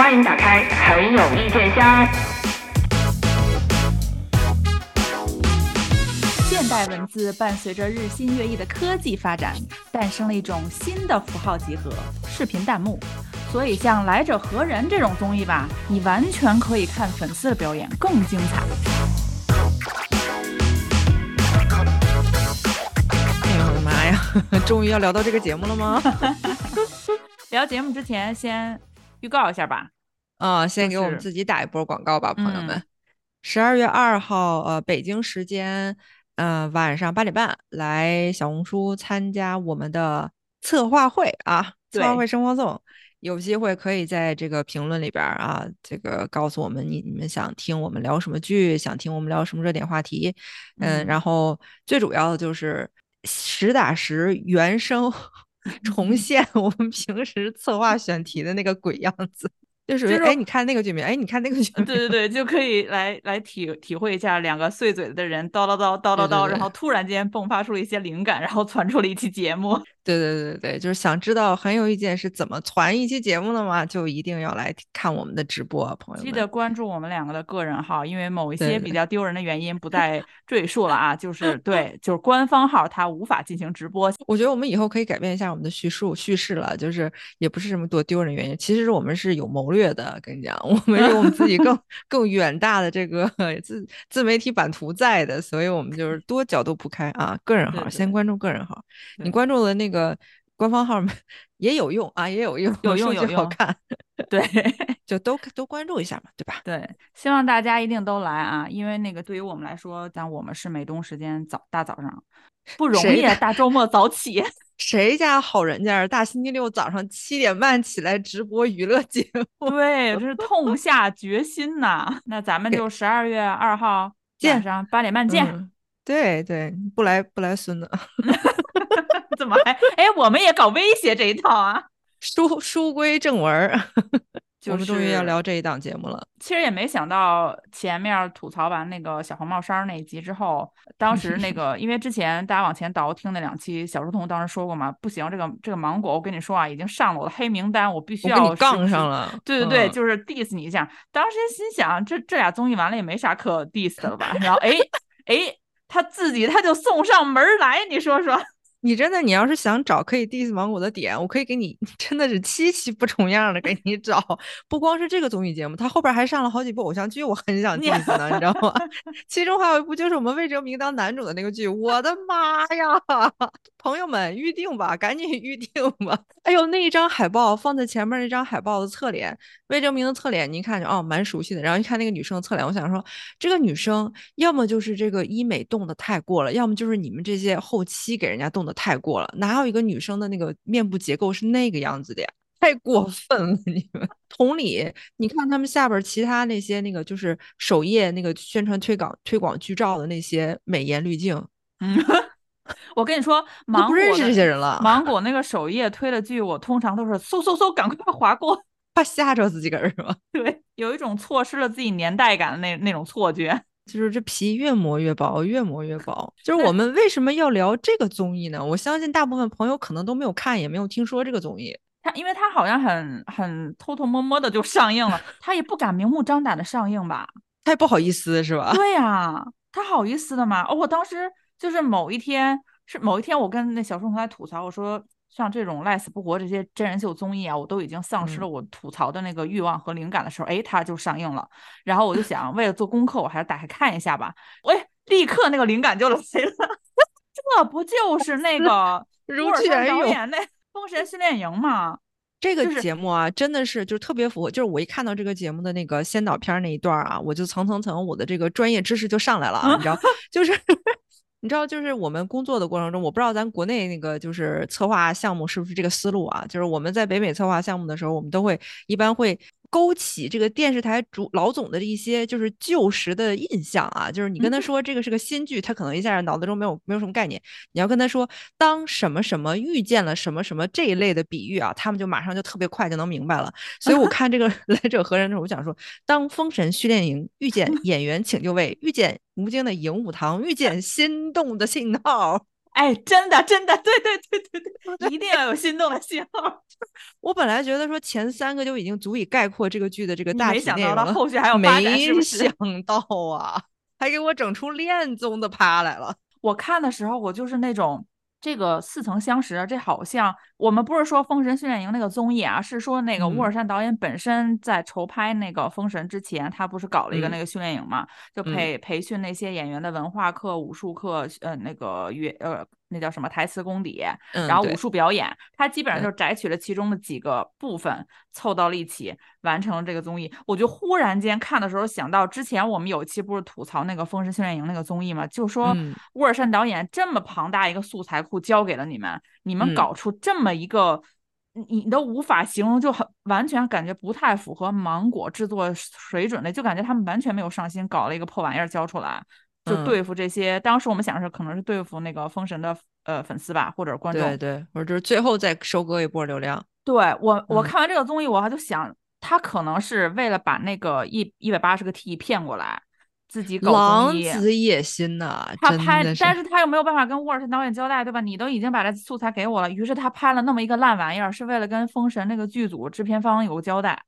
欢迎打开很有意见箱。现代文字伴随着日新月异的科技发展，诞生了一种新的符号集合——视频弹幕。所以，像《来者何人》这种综艺吧，你完全可以看粉丝的表演，更精彩。哎呦我的妈呀！终于要聊到这个节目了吗？聊节目之前，先预告一下吧。啊，先给我们自己打一波广告吧，朋友嗯们。十二月二号，呃，北京时间，呃，晚上八点半来小红书参加我们的策划会啊，策划会生活颂。有机会可以在这个评论里边儿啊，这个告诉我们你你们想听我们聊什么剧，想听我们聊什么热点话题，嗯，嗯然后最主要的就是实打实原声 重现我们平时策划选题的那个鬼样子，就属于就是哎，你看那个剧名，哎，你看那个剧名，对对对，就 可以来来体体会一下两个碎嘴的人叨叨叨叨叨叨，然后突然间迸发出了一些灵感，然后传出了一期节目。对对对对，就是想知道很有意见是怎么传一期节目的吗，就一定要来看我们的直播啊，朋友们。记得关注我们两个的个人号，因为某一些比较丢人的原因不再 赘述了啊。就是对，就是官方号它无法进行直播。我觉得我们以后可以改变一下我们的叙述叙事了，就是也不是什么多丢人原因，其实我们是有谋略的。跟你讲，我们有我们自己更 更远大的这个自自媒体版图在的，所以我们就是多角度铺开啊。个人号先关注个人号，你关注了那个官方号也有用啊，也有用，有用数有用好看，对 就都都关注一下嘛，对吧？对，希望大家一定都来啊，因为那个对于我们来说，咱我们是美东时间早大早上不容易啊，大周末早起。谁家好人家大星期六早上七点半起来直播娱乐节目？对，这是痛 下决心呐。那咱们就十二月二号见晚上八点半见。嗯对对，不来不来孙子，怎么还？哎，我们也搞威胁这一套啊？书书归正文儿，就我们终于要聊这一档节目了。其实也没想到，前面吐槽完那个小红帽衫儿那一集之后，当时那个 因为之前大家往前倒听那两期，小书童当时说过嘛，不行，这个这个芒果，我跟你说啊，已经上了我的黑名单，我必须要杠上。了，对对对，嗯就是 diss 你一下。当时心想，这这俩综艺完了也没啥可 diss 的了吧？然后哎 哎，他自己他就送上门儿来，你说说。你真的，你要是想找可以 diss 芒果的点，我可以给你，真的是七七不重样的给你找。不光是这个综艺节目，它后边还上了好几部偶像剧，我很想 diss 呢，你知道吗？其中还有一部就是我们魏哲鸣当男主的那个剧，我的妈呀！朋友们预定吧，赶紧预定吧！哎呦，那一张海报放在前面那张海报的侧脸，魏哲鸣的侧脸，你一看就哦蛮熟悉的。然后一看那个女生的侧脸，我想说，这个女生要么就是这个医美动的太过了，要么就是你们这些后期给人家动的太过了。哪有一个女生的那个面部结构是那个样子的呀？太过分了，你们！同理，你看他们下边其他那些那个就是首页那个宣传推广推广剧照的那些美颜滤镜，嗯，我跟你说，都芒果不认识这些人了，芒果那个首页推的剧，我通常都是嗖嗖嗖，赶快划过。怕吓着自己个儿是吧？对，有一种错失了自己年代感的那那种错觉。就是这皮越磨越薄，越磨越薄。就是我们为什么要聊这个综艺呢？我相信大部分朋友可能都没有看，也没有听说这个综艺。他因为他好像很很偷偷摸摸的就上映了，他也不敢明目张胆的上映吧？他也不好意思是吧？对呀、他好意思的吗？哦，我当时就是某一天是某一天，我跟那小书童在吐槽，我说像这种赖死不活这些真人秀综艺啊，我都已经丧失了我吐槽的那个欲望和灵感的时候，哎，它就上映了。然后我就想，为了做功课，我还是打开看一下吧。喂，立刻那个灵感就来了，这不就是那个如乌尔善卷涌导演那《封神训练营》吗？这个节目啊，真的是就是特别符合，就是我一看到这个节目的那个先导片儿那一段儿啊，我就层层层我的这个专业知识就上来了啊，你知道，就是你知道，就是我们工作的过程中，我不知道咱国内那个就是策划项目是不是这个思路啊？就是我们在北美策划项目的时候，我们都会一般会勾起这个电视台主老总的一些就是旧时的印象啊，就是你跟他说这个是个新剧，他可能一下脑子中没有没有什么概念。你要跟他说当什么什么遇见了什么什么这一类的比喻啊，他们就马上就特别快就能明白了。所以我看这个来者何人的时候，我想说，当封神训练营遇见 演员请就位，遇见吴京的影武堂，遇见心动的信号。哎，真的真的，对对对对对，一定要有心动的信号。我本来觉得说前三个就已经足以概括这个剧的这个大体内容了，后续还有？没想到啊，还给我整出恋综的趴来了。我看的时候，我就是那种。这个似曾相识，这好像我们不是说《封神训练营》那个综艺啊，是说那个乌尔善导演本身在筹拍那个《封神》之前，他不是搞了一个那个训练营嘛，就培培训那些演员的文化课、武术课，呃，那个乐呃。那叫什么台词功底，然后武术表演，他基本上就摘取了其中的几个部分，凑到了一起完成了这个综艺。我就忽然间看的时候想到，之前我们有一期不是吐槽那个《封神训练营》那个综艺嘛，就说沃尔善导演这么庞大一个素材库交给了你们，你们搞出这么一个，你都无法形容，就很完全感觉不太符合芒果制作水准的，就感觉他们完全没有上心，搞了一个破玩意儿交出来。就对付这些，当时我们想的是可能是对付那个封神的呃粉丝吧，或者观众，对对，或者就是最后再收割一波流量。对我，我看完这个综艺，我还就想，他可能是为了把那个一一百八十个 T 骗过来，自己搞综艺，狼子野心呐！他拍，但是他又没有办法跟沃尔特导演交代，对吧？你都已经把这素材给我了，于是他拍了那么一个烂玩意儿，是为了跟封神那个剧组制片方有个交代，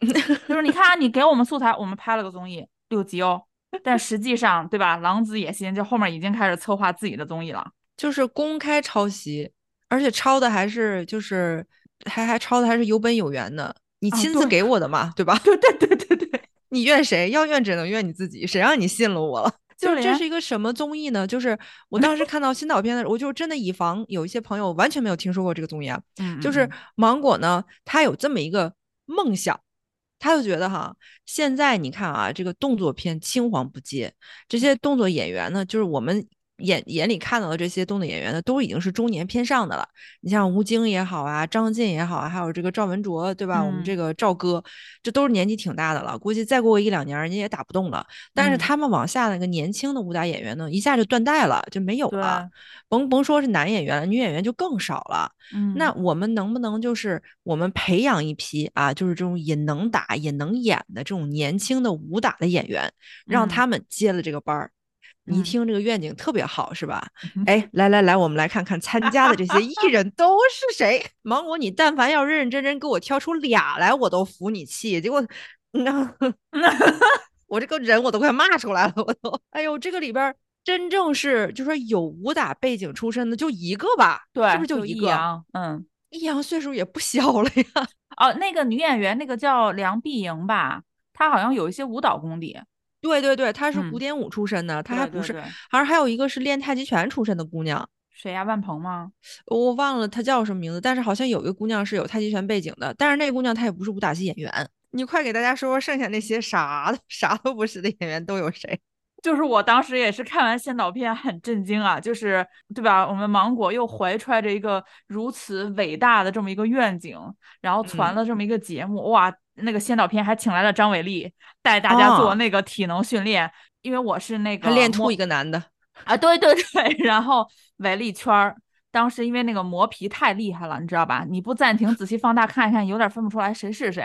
就是你看，你给我们素材，我们拍了个综艺六集哦。但实际上，对吧？狼子野心，就后面已经开始策划自己的综艺了，就是公开抄袭，而且抄的还是就是还还抄的还是有本有源的，你亲自给我的嘛，对吧？对对对对对，你怨谁？要怨只能怨你自己，谁让你信了我了？就这是一个什么综艺呢？就是我当时看到新导片的时候，我就真的以防有一些朋友完全没有听说过这个综艺啊。嗯，就是芒果呢，他有这么一个梦想。他就觉得哈，现在你看啊，这个动作片青黄不接，这些动作演员呢，就是我们。眼眼里看到的这些动作演员呢，都已经是中年偏上的了。你像吴京也好啊，张晋也好啊，还有这个赵文卓，对吧？我们这个赵哥，这都是年纪挺大的了，估计再过一两年，人家也打不动了。但是他们往下那个年轻的武打演员呢，一下就断代了，就没有了。甭甭说是男演员了，女演员就更少了。嗯，那我们能不能就是我们培养一批啊，就是这种也能打也能演的这种年轻的武打的演员，让他们接了这个班儿？你一听这个愿景特别好，是吧？哎，来来来，我们来看看参加的这些艺 人都是谁。芒果，你但凡要认认真真给我挑出俩来，我都服你气。结果，我这个人我都快骂出来了，我都。哎呦，这个里边真正是就说有武打背景出身的就一个吧？对，是不是就一个？嗯，易烊岁数也不小了呀。哦，那个女演员，那个叫梁碧莹吧，她好像有一些舞蹈功底。对对对，她是古典舞出身的，她还不是，好像还有一个是练太极拳出身的姑娘，谁呀？万鹏吗？我忘了她叫什么名字，但是好像有一个姑娘是有太极拳背景的，但是那个姑娘她也不是武打戏演员。你快给大家说说剩下那些啥的 啥都不是的演员都有谁？就是我当时也是看完先导片很震惊啊，就是对吧？我们芒果又怀揣着一个如此伟大的这么一个愿景，然后传了这么一个节目，哇！那个先导片还请来了张伟丽带大家做那个体能训练，因为我是那个练吐一个男的啊，对对对，然后围了一圈儿当时因为那个磨皮太厉害了，你知道吧？你不暂停仔细放大看一看，有点分不出来谁是谁。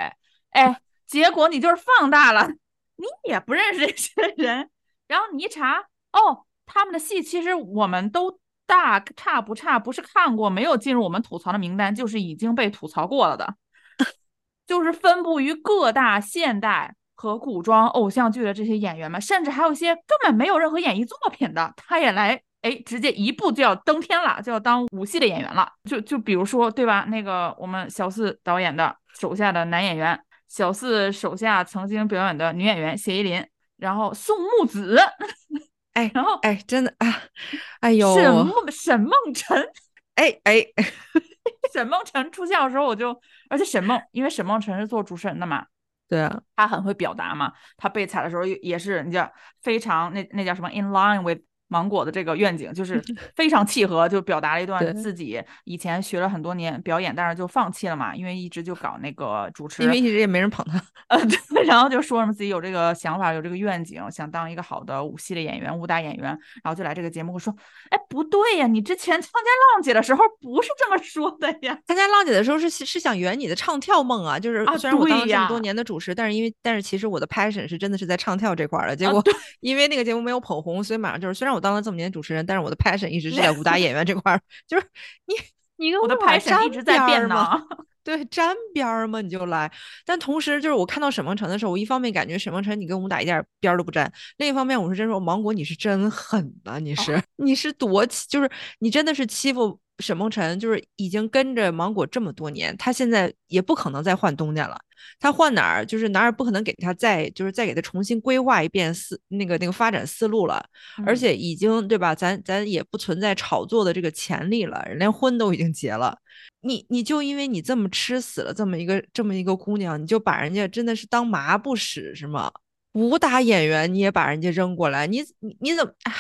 哎，结果你就是放大了，你也不认识这些人，然后你一查，哦，他们的戏其实我们都大差不差，不是看过没有进入我们吐槽的名单，就是已经被吐槽过了的。就是分布于各大现代和古装偶像剧的这些演员们，甚至还有一些根本没有任何演艺作品的，他也来，哎，直接一步就要登天了，就要当武戏的演员了。就就比如说，对吧？那个我们小四导演的手下的男演员，小四手下曾经表演的女演员谢依霖，然后宋木子，哎，然后哎，真的啊，哎呦，沈梦沈梦辰，哎哎。沈梦辰出现的时候，我就，而且沈梦，因为沈梦辰是做主持人的嘛，对啊，他很会表达嘛，他被踩的时候也是，你叫非常那那叫什么，in line with。芒果的这个愿景就是非常契合，就表达了一段自己以前学了很多年表演，但是就放弃了嘛，因为一直就搞那个主持，因为一直也没人捧他，呃，对，然后就说什么自己有这个想法，有这个愿景，想当一个好的舞系的演员、武打演员，然后就来这个节目说，哎，不对呀，你之前参加浪姐的时候不是这么说的呀，参加浪姐的时候是是想圆你的唱跳梦啊，就是虽然我当了这么多年的主持，但是因为但是其实我的 passion 是真的是在唱跳这块儿的，结果因为那个节目没有捧红，所以马上就是虽然我。我当了这么年主持人，但是我的 passion 一直是在 武打演员这块儿，就是你 你跟我的 passion 一直在变吗？呢。对，沾边儿嘛，你就来。但同时，就是我看到沈梦辰的时候，我一方面感觉沈梦辰你跟武打一点儿边儿都不沾，另一方面我是真说芒果你是真狠呐、你是、你是多欺，就是你真的是欺负沈梦辰，就是已经跟着芒果这么多年，他现在也不可能再换东家了。他换哪儿，就是哪儿也不可能给他再就是再给他重新规划一遍思那个那个发展思路了，而嗯且已经对吧？咱咱也不存在炒作的这个潜力了，连婚都已经结了。你你就因为你这么吃死了这么一个这么一个姑娘，你就把人家真的是当抹布使是吗？武打演员你也把人家扔过来，你你你怎么哎？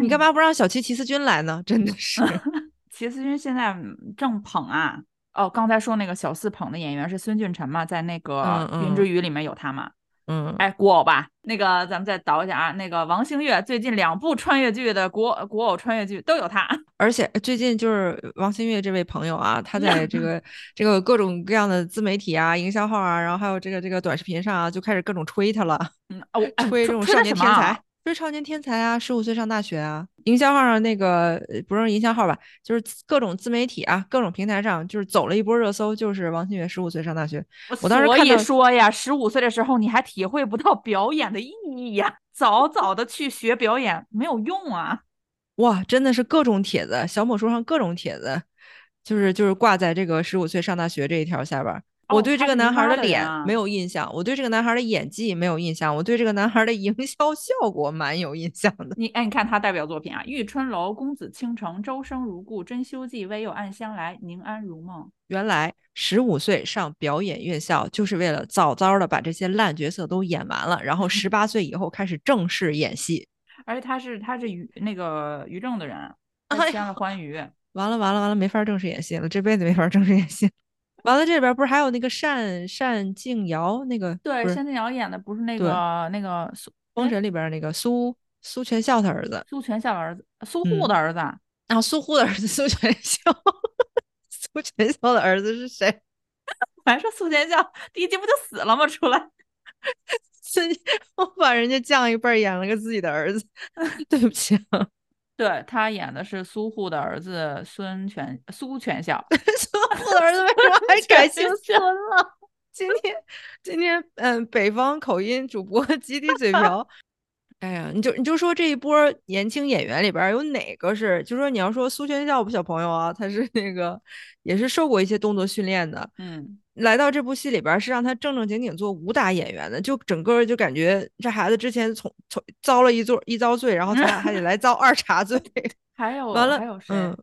你干嘛不让小齐齐思君来呢？真的是，齐思君现在嗯正捧啊。哦，刚才说那个小四捧的演员是孙俊辰嘛，在那个嗯《云嗯之羽》里面有他嘛。嗯，哎，古偶吧，那个咱们再倒一下啊，那个王星越最近两部穿越剧的古古偶穿越剧都有他。而且最近就是王星越这位朋友啊，他在这个 这个各种各样的自媒体啊、营销号啊，然后还有这个这个短视频上啊，就开始各种吹他了，嗯，哦，哎吹这种少年天才。追少年天才啊，十五岁上大学啊，营销号上那个呃不是营销号吧，就是各种自媒体啊，各种平台上就是走了一波热搜，就是王新月十五岁上大学。我当时所以看到说呀，十五岁的时候你还体会不到表演的意义呀，早早的去学表演没有用啊。哇，真的是各种帖子，小某书上各种帖子，就是就是挂在这个十五岁上大学这一条下边儿。我对这个男孩儿的脸啊没有印象，我对这个男孩儿的演技没有印象，我对这个男孩儿的营销效果蛮有印象的。你哎，你看他代表作品啊，《玉春楼》《公子倾城》《周生如故》《珍馐记》《唯有暗香来》《宁安如梦》。原来十五岁上表演院校，就是为了早早的把这些烂角色都演完了，然后十八岁以后开始正式演戏。而且他是他是于那个于正的人，签了欢娱。完了完了完了，没法正式演戏了，这辈子没法正式演戏。完了，这里边不是还有那个单单静瑶那个对，单静瑶演的不是那个那个苏封神里边那个苏苏全孝他儿子苏全孝的儿子，苏嗯护的儿子啊。啊，苏护的儿子苏全孝，苏全孝的儿子是谁？我 还说苏全孝第一集不就死了吗？出来。我把人家降一辈儿演了个自己的儿子，对不起啊，对他演的是苏护的儿子孙全苏全孝，苏 护的儿子为什么 还改姓孙了？今天今天嗯，北方口音主播集体嘴瓢。哎呀，你就你就说这一波儿年轻演员里边儿有哪个是，就说你要说苏全孝小朋友啊，他是那个也是受过一些动作训练的，嗯，来到这部戏里边儿是让他正正经经做武打演员的，就整个就感觉这孩子之前从从遭了一座一遭罪，然后他还得来遭二茬罪。还有完了还有谁？嗯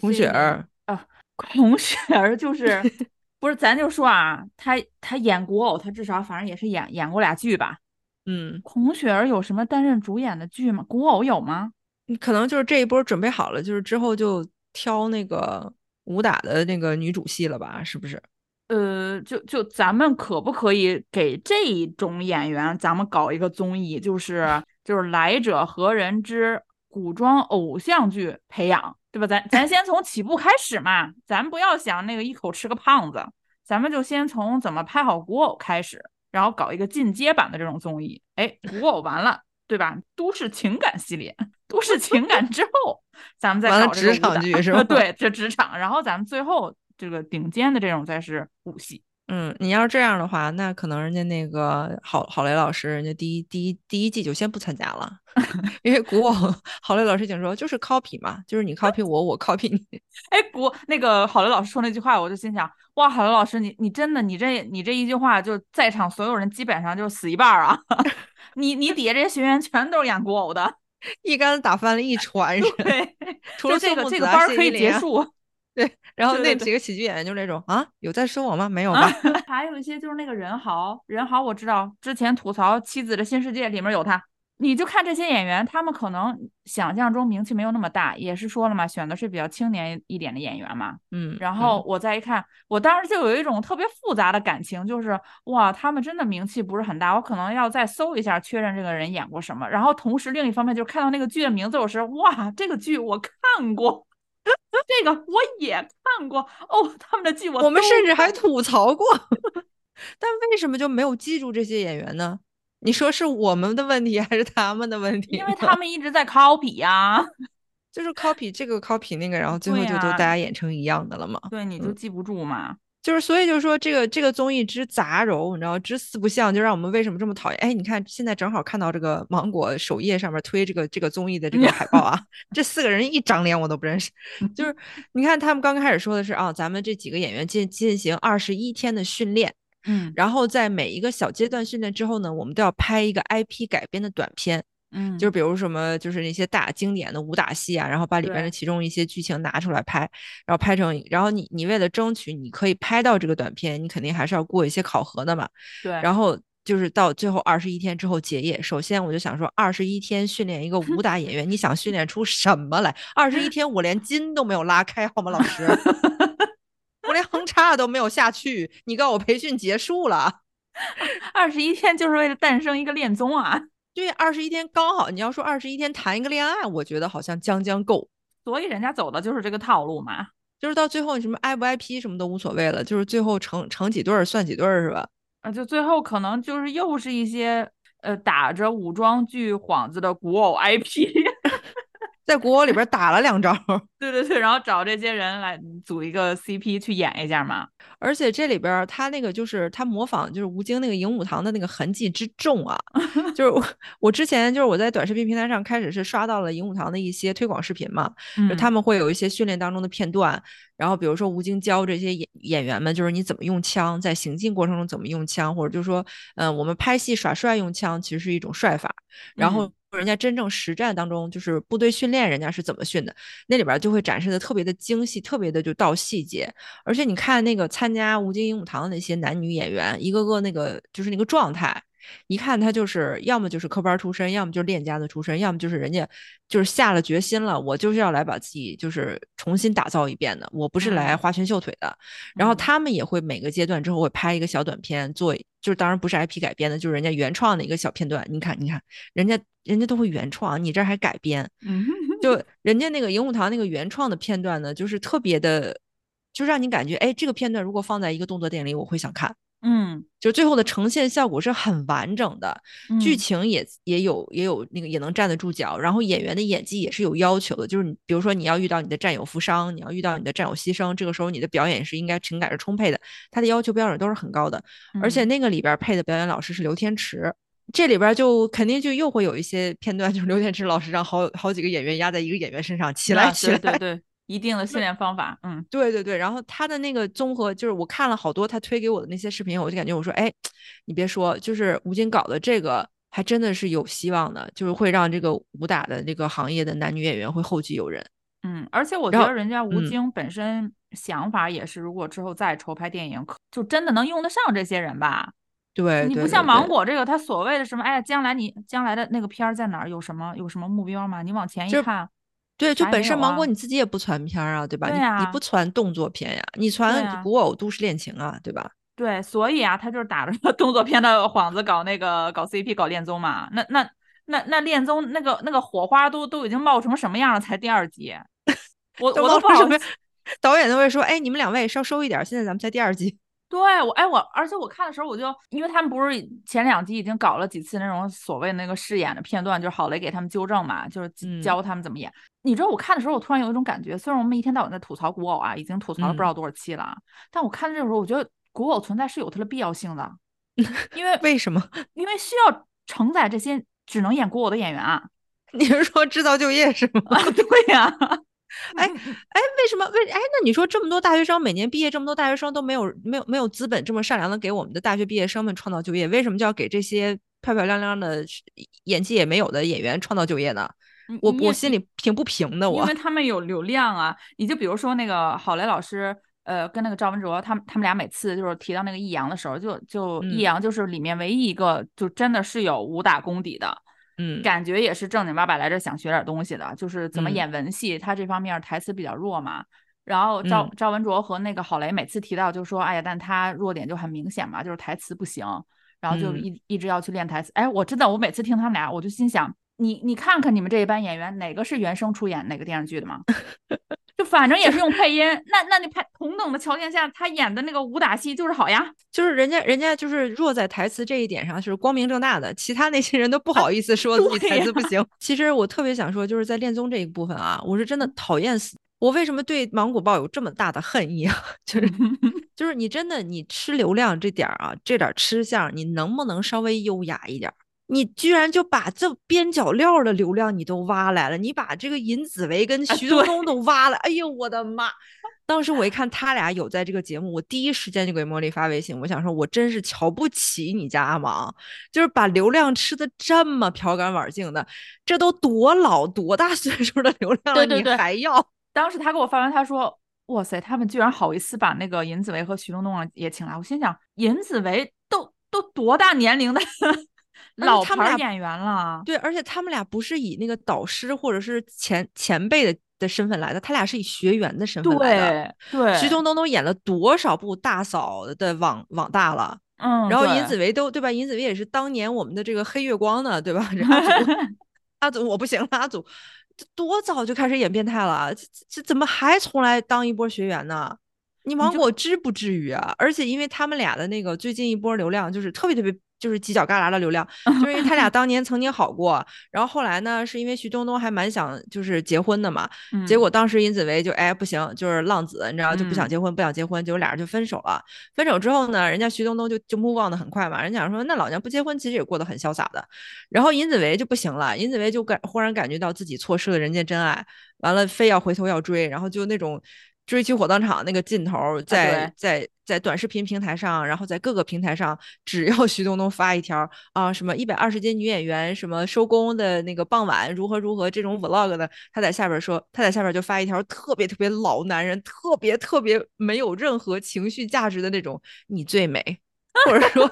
孔雪儿啊，孔雪儿就是 不是咱就说啊，他他演古偶，他至少反正也是演演过俩剧吧。嗯，孔雪儿有什么担任主演的剧吗？古偶有吗？可能就是这一波准备好了，就是之后就挑那个武打的那个女主戏了吧？是不是？呃，就就咱们可不可以给这种演员，咱们搞一个综艺，就是 就是来者何人之古装偶像剧培养，对吧？咱咱先从起步开始嘛，咱不要想那个一口吃个胖子，咱们就先从怎么拍好古偶开始，然后搞一个进阶版的这种综艺。哎，古偶完了，对吧？都市情感系列，都市情感之后，咱们再搞这个职场剧是 吧对，这职场，然后咱们最后这个顶尖的这种再是武戏。嗯，你要是这样的话，那可能人家那个郝郝雷老师，人家第一第一第一季就先不参加了，因为古偶郝雷老师已经说就是 copy 嘛，就是你 copy 我，我 copy 你。哎，古那个郝雷老师说那句话，我就心想，哇，郝雷老师，你你真的，你这你这一句话，就在场所有人基本上就死一半儿啊！你你底下这些学员全都是演古偶的，一竿子打翻了一船人，对，除了就这个这个班儿可以结束。对，然后那几个喜剧演员就那种啊，有在说我吗？没有吧？还有一些就是那个任豪，任豪我知道之前吐槽《妻子的新世界》里面有他，你就看这些演员，他们可能想象中名气没有那么大，也是说了嘛，选的是比较青年一点的演员嘛。嗯，然后我再一看，我当时就有一种特别复杂的感情，就是哇，他们真的名气不是很大，我可能要再搜一下，确认这个人演过什么。然后同时另一方面，就是看到那个剧的名字，我是哇，这个剧我看过，这个我也看过哦，他们的剧我我们甚至还吐槽过，但为什么就没有记住这些演员呢？你说是我们的问题还是他们的问题？因为他们一直在 copy 呀，就是 copy 这个 copy 那个，然后最后对就都大家演成一样的了嘛。对，你就记不住嘛。就是所以就是说这个这个综艺之杂糅，你知道之四不像，就让我们为什么这么讨厌？哎，你看现在正好看到这个芒果首页上面推这个这个综艺的这个海报啊，这四个人一张脸我都不认识。就是你看他们刚开始说的是啊，咱们这几个演员进进行二十一天的训练，嗯然后在每一个小阶段训练之后呢，我们都要拍一个 IP 改编的短片。嗯，就是比如什么，就是那些大经典的武打戏啊，然后把里边的其中一些剧情拿出来拍，然后拍成，然后你你为了争取你可以拍到这个短片，你肯定还是要过一些考核的嘛。对，然后就是到最后二十一天之后结业，首先我就想说，二十一天训练一个武打演员，你想训练出什么来？二十一天我连筋都没有拉开，好吗，老师？我连横叉都没有下去，你告诉我培训结束了。二十一天就是为了诞生一个恋综啊，对，二十一天刚好，你要说二十一天谈一个恋爱，我觉得好像将将够。所以人家走的就是这个套路嘛。就是到最后，你什么 I 不 IP 什么都无所谓了，就是最后成成几对儿算几对儿是吧？啊，就最后可能就是又是一些呃打着古装剧幌子的古偶 IP，在国偶里边打了两招，对对对，然后找这些人来组一个 CP 去演一下嘛。而且这里边儿他那个就是他模仿就是吴京那个影武堂的那个痕迹之重啊，就是我我之前就是我在短视频平台上开始是刷到了影武堂的一些推广视频嘛，他们会有一些训练当中的片段，然后比如说吴京教这些演演员们，就是你怎么用枪，在行进过程中怎么用枪，或者就是说，嗯、我们拍戏耍帅用枪其实是一种帅法，然后嗯人家真正实战当中就是部队训练，人家是怎么训的，那里边就会展示的特别的精细，特别的就到细节，而且你看那个参加吴京银武堂的那些男女演员，一个个那个就是那个状态。一看他就是要么就是科班出身，要么就是练家子出身，要么就是人家就是下了决心了，我就是要来把自己就是重新打造一遍的，我不是来嗯花拳绣腿的。然后嗯他们也会每个阶段之后会拍一个小短片，做就是当然不是 IP 改编的，就是人家原创的一个小片段。你看，你看，人家人家都会原创，你这儿还改编，嗯，就人家那个萤火堂那个原创的片段呢，就是特别的，就让你感觉，哎，这个片段如果放在一个动作电影里，我会想看。嗯。就最后的呈现效果是很完整的，剧嗯。情也也有也有那个也能站得住脚，然后演员的演技也是有要求的，就是你比如说你要遇到你的战友负伤，你要遇到你的战友牺牲，这个时候你的表演是应该情感是充沛的，他的要求标准都是很高的，而且嗯。那个里边配的表演老师是刘天池。这里边就肯定就又会有一些片段，就是刘天池老师让好好几个演员压在一个演员身上，起来啊起来，对对对，一定的训练方法，嗯对对对，然后他的那个综合，就是我看了好多他推给我的那些视频，我就感觉我说，哎，你别说，就是吴京搞的这个还真的是有希望的，就是会让这个武打的这个行业的男女演员会后继有人。嗯，而且我觉得人家吴嗯京本身想法也是，如果之后再筹拍电影，可就真的能用得上这些人吧？对，你不像芒果这个，他所谓的什么，哎，将来你将来的那个片儿在哪儿，有什么有什么目标吗？你往前一看，对，就本身芒果啊你自己也不传片儿啊，对吧？你你不传动作片呀，你传啊古偶都市恋情啊，对吧？对，所以啊，他就是打着动作片的幌子搞那个搞 CP 搞恋综嘛。那那那那恋综那个那个火花都都已经冒成什么样了？才第二集，我我都都不好冒出什么？导演都会说，哎，你们两位稍收一点儿，现在咱们才第二集。对我，哎，我而且我看的时候，我就因为他们不是前两集已经搞了几次那种所谓那个试演的片段，就是郝雷给他们纠正嘛，就是嗯教他们怎么演。你知道我看的时候，我突然有一种感觉，虽然我们一天到晚在吐槽古偶啊，已经吐槽了不知嗯道多少期了啊，但我看这个时候，我觉得古偶存在是有它的必要性的，因为为什么？因为需要承载这些只能演古偶的演员啊。你是说制造就业是吗？啊，对呀、哎哎，为什么？为哎，那你说这么多大学生每年毕业，这么多大学生都没有没有没有资本这么善良的给我们的大学毕业生们创造就业，为什么就要给这些漂漂亮亮的演技也没有的演员创造就业呢？我我心里平不平的，我因为他们有流量啊。你就比如说那个郝雷老师，呃，跟那个赵文卓，他们他们俩每次就是提到那个易烊的时候，就就易嗯烊就是里面唯一一个就真的是有武打功底的，嗯感觉也是正经八百来这想学点东西的，就是怎么嗯演文戏，他这方面台词比较弱嘛。然后赵、嗯赵文卓和那个郝雷每次提到就说，哎呀，但他弱点就很明显嘛，就是台词不行，然后就嗯一、一直要去练台词。哎，我真的，我每次听他们俩，我就心想，你你看看你们这一班演员，哪个是原声出演哪个电视剧的吗？就反正也是用配音，那那你拍同等的条件下，他演的那个武打戏就是好呀。就是人家人家就是弱在台词这一点上是光明正大的，其他那些人都不好意思说自己台词不行。其实我特别想说，就是在恋综这一部分啊，我是真的讨厌死。我为什么对芒果报有这么大的恨意啊？就是 就是你真的你吃流量这点儿啊，这点儿吃相，你能不能稍微优雅一点儿？你居然就把这边角料的流量你都挖来了，你把这个尹子维跟啊徐冬冬都挖了，哎呦我的妈！当时我一看他俩有在这个节目，我第一时间就给茉莉发微信，我想说，我真是瞧不起你家阿芒，就是把流量吃的这么瓢干碗净的，这都多老多大岁数的流量了，你对对对还要？当时他给我发完，他说：“哇塞，他们居然好意思把那个尹子维和徐冬冬也请来。”我心想，尹子维都都多大年龄的老他们俩牌演员了？对，而且他们俩不是以那个导师或者是前前辈的的身份来的，他俩是以学员的身份来的。对对，徐冬冬都演了多少部大嫂的网网大了，嗯，然后尹子维都对吧？尹子维也是当年我们的这个黑月光呢，对吧？阿祖，阿祖我不行了，阿祖这多早就开始演变态了，这这这怎么还从来当一波学员呢？你芒就果至不至于啊！而且因为他们俩的那个最近一波流量就是特别特别就是犄角旮旯的流量，就是因为他俩当年曾经好过，然后后来呢是因为徐冬冬还蛮想就是结婚的嘛，结嗯果当时尹子维就哎不行，就是浪子，你知道就不想嗯结婚，不想结婚，结果俩人就分手了。分手之后呢，人家徐冬冬就就 move on 的很快嘛，人家想说那老娘不结婚其实也过得很潇洒的。然后尹子维就不行了，尹子维就感忽然感觉到自己错失了人间真爱，完了非要回头要追，然后就那种。追妻火葬场那个劲头，在、对在在短视频平台上，然后在各个平台上，只要 徐冬冬发一条啊，什么一百二十斤女演员，什么收工的那个傍晚如何如何这种 vlog 的，他在下边说，他在下边就发一条特别特别老男人，特别特别没有任何情绪价值的那种，你最美，或者说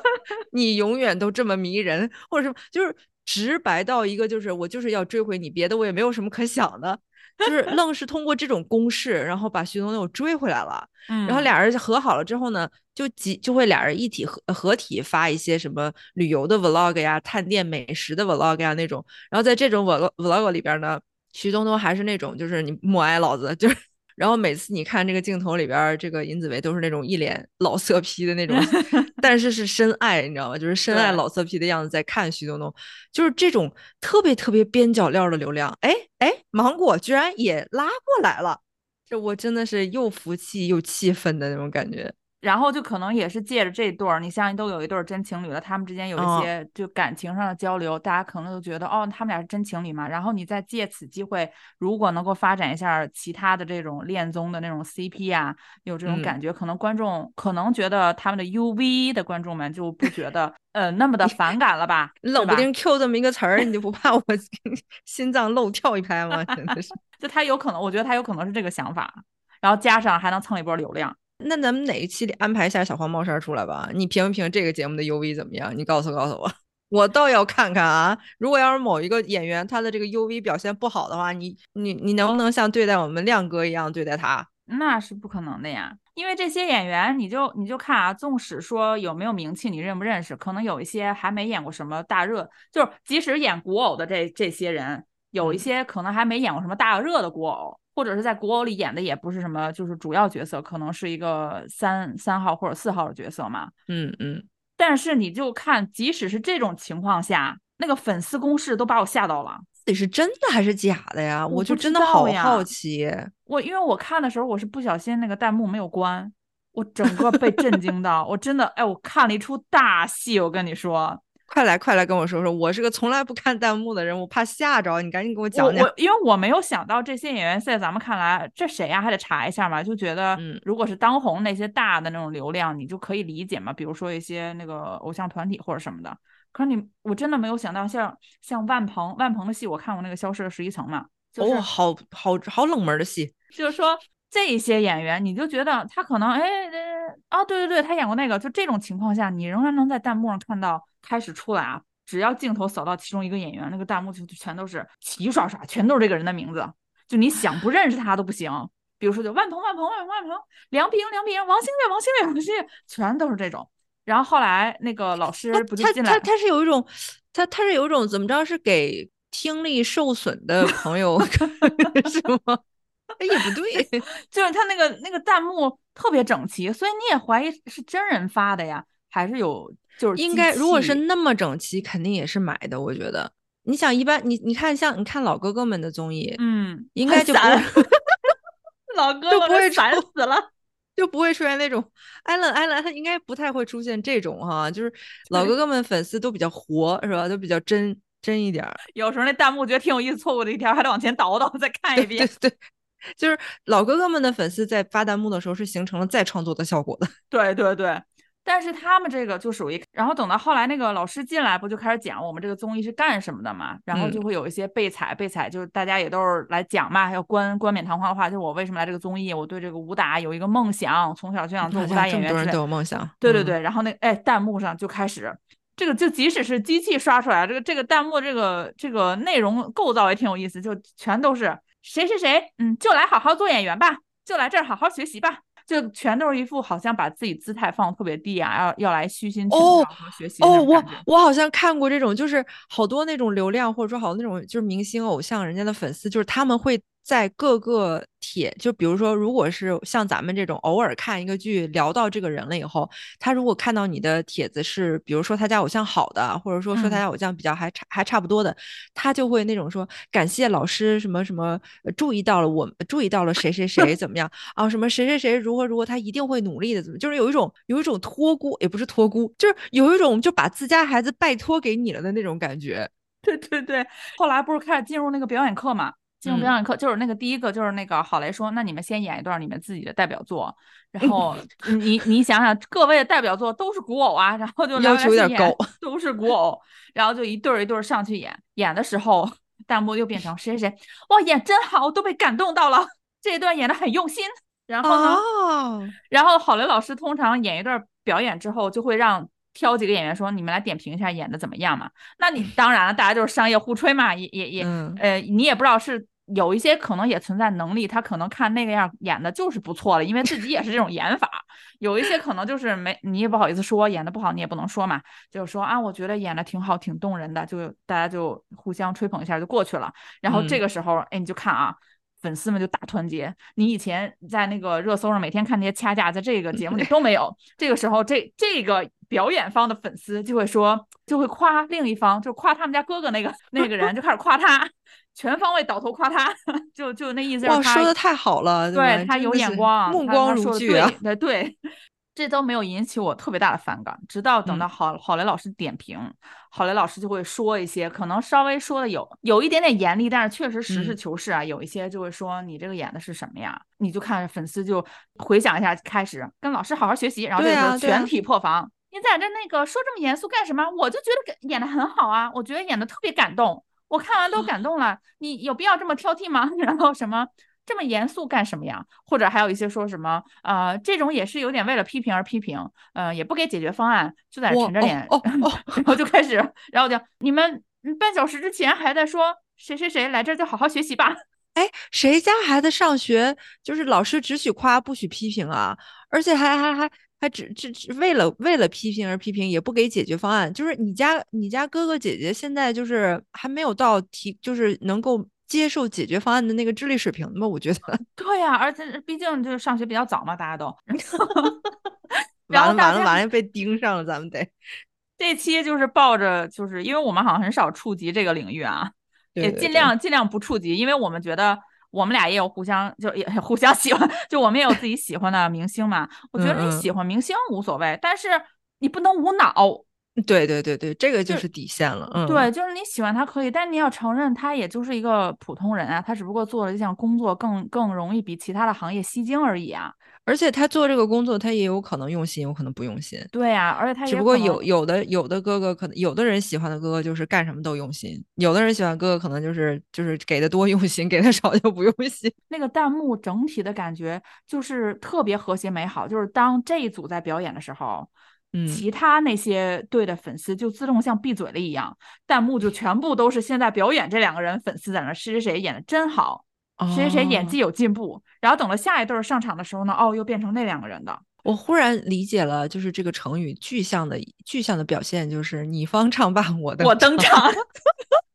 你永远都这么迷人，或者什么，就是直白到一个就是我就是要追回你，别的我也没有什么可想的。就是愣是通过这种公式，然后把徐冬冬又追回来了。嗯，然后俩人和好了之后呢，就集就会俩人一体合合体发一些什么旅游的 vlog 呀、探店美食的 vlog 呀那种。然后在这种 vlog vlog 里边呢，徐冬冬还是那种就是你默哀老子，就是。然后每次你看这个镜头里边，这个尹子维都是那种一脸老色批的那种，但是是深爱，你知道吗？就是深爱老色批的样子在看徐冬冬，就是这种特别特别边角料的流量。哎哎，芒果居然也拉过来了，这我真的是又服气又气愤的那种感觉。然后就可能也是借着这对儿，你像都有一对儿真情侣了，他们之间有哦一些就感情上的交流，大家可能都觉得哦，他们俩是真情侣嘛。然后你再借此机会，如果能够发展一下其他的这种恋综的那种 CP 啊，有这种嗯感觉，可能观众可能觉得他们的 UV 的观众们就不觉得呃那么的反感了吧冷不丁 Q 这么一个词儿，你就不怕我 心脏漏跳一拍吗？真的是。就他有可能，我觉得他有可能是这个想法，然后加上还能蹭一波流量。那咱们哪一期里安排一下小黄帽衫出来吧？你评一评这个节目的 UV 怎么样？你告诉告诉我，我倒要看看啊！如果要是某一个演员他的这个 UV 表现不好的话，你你你能不能像对待我们亮哥一样对待他？那是不可能的呀，因为这些演员，你就你就看啊，纵使说有没有名气，你认不认识，可能有一些还没演过什么大热，就是即使演古偶的这这些人，有一嗯些可能还没演过什么大热的古偶，或者是在古偶里演的也不是什么就是主要角色，可能是一个三三号或者四号的角色嘛。嗯嗯，但是你就看，即使是这种情况下，那个粉丝攻势都把我吓到了。到底是真的还是假的呀？我我就真的好好奇。我因为我看的时候，我是不小心那个弹幕没有关，我整个被震惊到，我真的哎，我看了一出大戏，我跟你说，快来快来跟我说说，我是个从来不看弹幕的人，我怕吓着你，赶紧给我我讲讲我。因为我没有想到这些演员在咱们看来，这谁呀、还得查一下嘛，就觉得嗯如果是当红那些大的那种流量，你就可以理解嘛，比如说一些那个偶像团体或者什么的。可是你我真的没有想到像，像万鹏万鹏的戏，我看过那个《消失的十一层》嘛，就是、哦，好好好冷门的戏，就是说这些演员，你就觉得他可能哎呃啊，对对对，他演过那个，就这种情况下，你仍然能在弹幕上看到开始出来啊，只要镜头扫到其中一个演员，那个弹幕就就全都是齐刷刷，全都是这个人的名字，就你想不认识他都不行。比如说就万鹏万鹏万鹏万鹏，梁平梁平，王星越王星越王星越，全都是这种。然后后来那个老师他不就进来，他他他是有一种，他他是有一种怎么着是给听力受损的朋友 是吗？也不对，就是他那个那个弹幕特别整齐，所以你也怀疑是真人发的呀，还是有就是应该如果是那么整齐，肯定也是买的。我觉得，你想一般你你看像你看老哥哥们的综艺，嗯，应该就不老哥就不会 烦死了。就不会出现那种艾伦艾伦，他应该不太会出现这种哈，就是 老哥哥们粉丝都比较活是吧？都比较真真一点儿。有时候那弹幕觉得挺有意思，错过的一条还得往前倒倒再看一对遍。对对，就是老哥哥们的粉丝在发弹幕的时候是形成了再创作的效果的。对对对，但是他们这个就属于，然后等到后来那个老师进来，不就开始讲我们这个综艺是干什么的嘛？然后嗯就会有一些备采，备采就是大家也都是来讲嘛，要冠冠冕堂皇的话，就是我为什么来这个综艺，我对这个武打有一个梦想，从小就想做武打好像这么多人演员之类都有梦想。嗯，对对对，然后那哎弹幕上就开始。这个就即使是机器刷出来，这个这个弹幕这个这个内容构造也挺有意思，就全都是谁谁谁，嗯，就来好好做演员吧，就来这儿好好学习吧，就全都是一副好像把自己姿态放得特别低啊，要要来虚心请哦教和学习哦，我我好像看过这种，就是好多那种流量或者说好多那种就是明星偶像人家的粉丝，就是他们会在各个帖，就比如说，如果是像咱们这种偶尔看一个剧聊到这个人了以后，他如果看到你的帖子是，比如说他家偶像好的，或者说说他嗯家偶像比较还差还差不多的，他就会那种说感谢老师什么什么呃注意到了我注意到了谁谁谁怎么样啊，什么谁谁谁如何如何，他一定会努力的，怎么就是有一种有一种托孤，也不是托孤，就是有一种就把自家孩子拜托给你了的那种感觉。对对对，后来不是开始进入那个表演课嘛？进入表嗯演课就是那个第一个，就是那个郝雷说，那你们先演一段你们自己的代表作，然后你你想想，各位的代表作都是古偶啊，然后就来要求有点高都是古偶，然后就一对儿一对儿上去演，演的时候弹幕又变成谁谁谁，哇，演真好，都被感动到了，这一段演的很用心。然后呢，哦，然后郝雷老师通常演一段表演之后，就会让挑几个演员说：“你们来点评一下演的怎么样嘛？”那你当然了，大家就是商业互吹嘛，也也也，嗯呃，你也不知道是有一些可能也存在能力，他可能看那个样演的就是不错了，因为自己也是这种演法。有一些可能就是没，你也不好意思说演的不好，你也不能说嘛，就是说啊，我觉得演的挺好，挺动人的，就大家就互相吹捧一下就过去了。然后这嗯个时候，哎，你就看啊。粉丝们就大团结，你以前在那个热搜上每天看那些掐架，在这个节目里都没有。这个时候，这这个表演方的粉丝就会说，就会夸另一方，就夸他们家哥哥那个那个人，就开始夸他，全方位倒头夸他，就就那意思哇，说的太好了，对吧他有眼光目光如炬啊。对，这都没有引起我特别大的反感。直到等到嗯郝郝雷老师点评，郝雷老师就会说一些可能稍微说的有有一点点严厉，但是确实实事嗯求是啊。有一些就会说你这个演的是什么呀？你就看粉丝就回想一下，开始跟老师好好学习，然后这个时候对啊啊全体破防。你在这那个说这么严肃干什么？我就觉得演的很好啊，我觉得演的特别感动。我看完都感动了，你有必要这么挑剔吗？然后什么这么严肃干什么呀？或者还有一些说什么，呃，这种也是有点为了批评而批评，呃，也不给解决方案，就在那沉着脸，哦哦哦 然后就开始，然后就你们嗯半小时之前还在说谁谁谁来这儿就好好学习吧，哎，谁家孩子上学就是老师只许夸不许批评啊？而且还还还还只只只为了为了批评而批评，也不给解决方案。就是你家你家哥哥姐姐现在就是还没有到提，就是能够接受解决方案的那个智力水平吧？我觉得。对呀、而且毕竟就是上学比较早嘛，大家都，然完了完了完了，被盯上了，咱们得。这期就是抱着，就是因为我们好像很少触及这个领域啊，也尽量尽量不触及，因为我们觉得我们俩也有互相就也 互相喜欢，就我们也有自己喜欢的明星嘛。我觉得你喜欢明星无所谓，但是你不能无脑。对对对对，这个就就是底线了。嗯，对，就是你喜欢他可以，但你要承认他也就是一个普通人啊，他只不过做了这项工作更更容易比其他的行业吸睛而已啊。而且他做这个工作，他也有可能用心，有可能不用心。对呀、而且他只不过有有的有的哥哥可能有的人喜欢的哥哥就是干什么都用心，有的人喜欢哥哥可能就是就是给的多用心，给的少就不用心。那个弹幕整体的感觉就是特别和谐美好，就是当这一组在表演的时候，嗯。其他那些队的粉丝就自动像闭嘴了一样，弹幕就全部都是现在表演这两个人粉丝在那谁谁谁演的真好，谁谁谁演技哦。有进步，然后等到下一对儿上场的时候呢，哦，又变成那两个人的。我忽然理解了，就是这个成语具象的具象的表现，就是你方唱 罢我登我登场，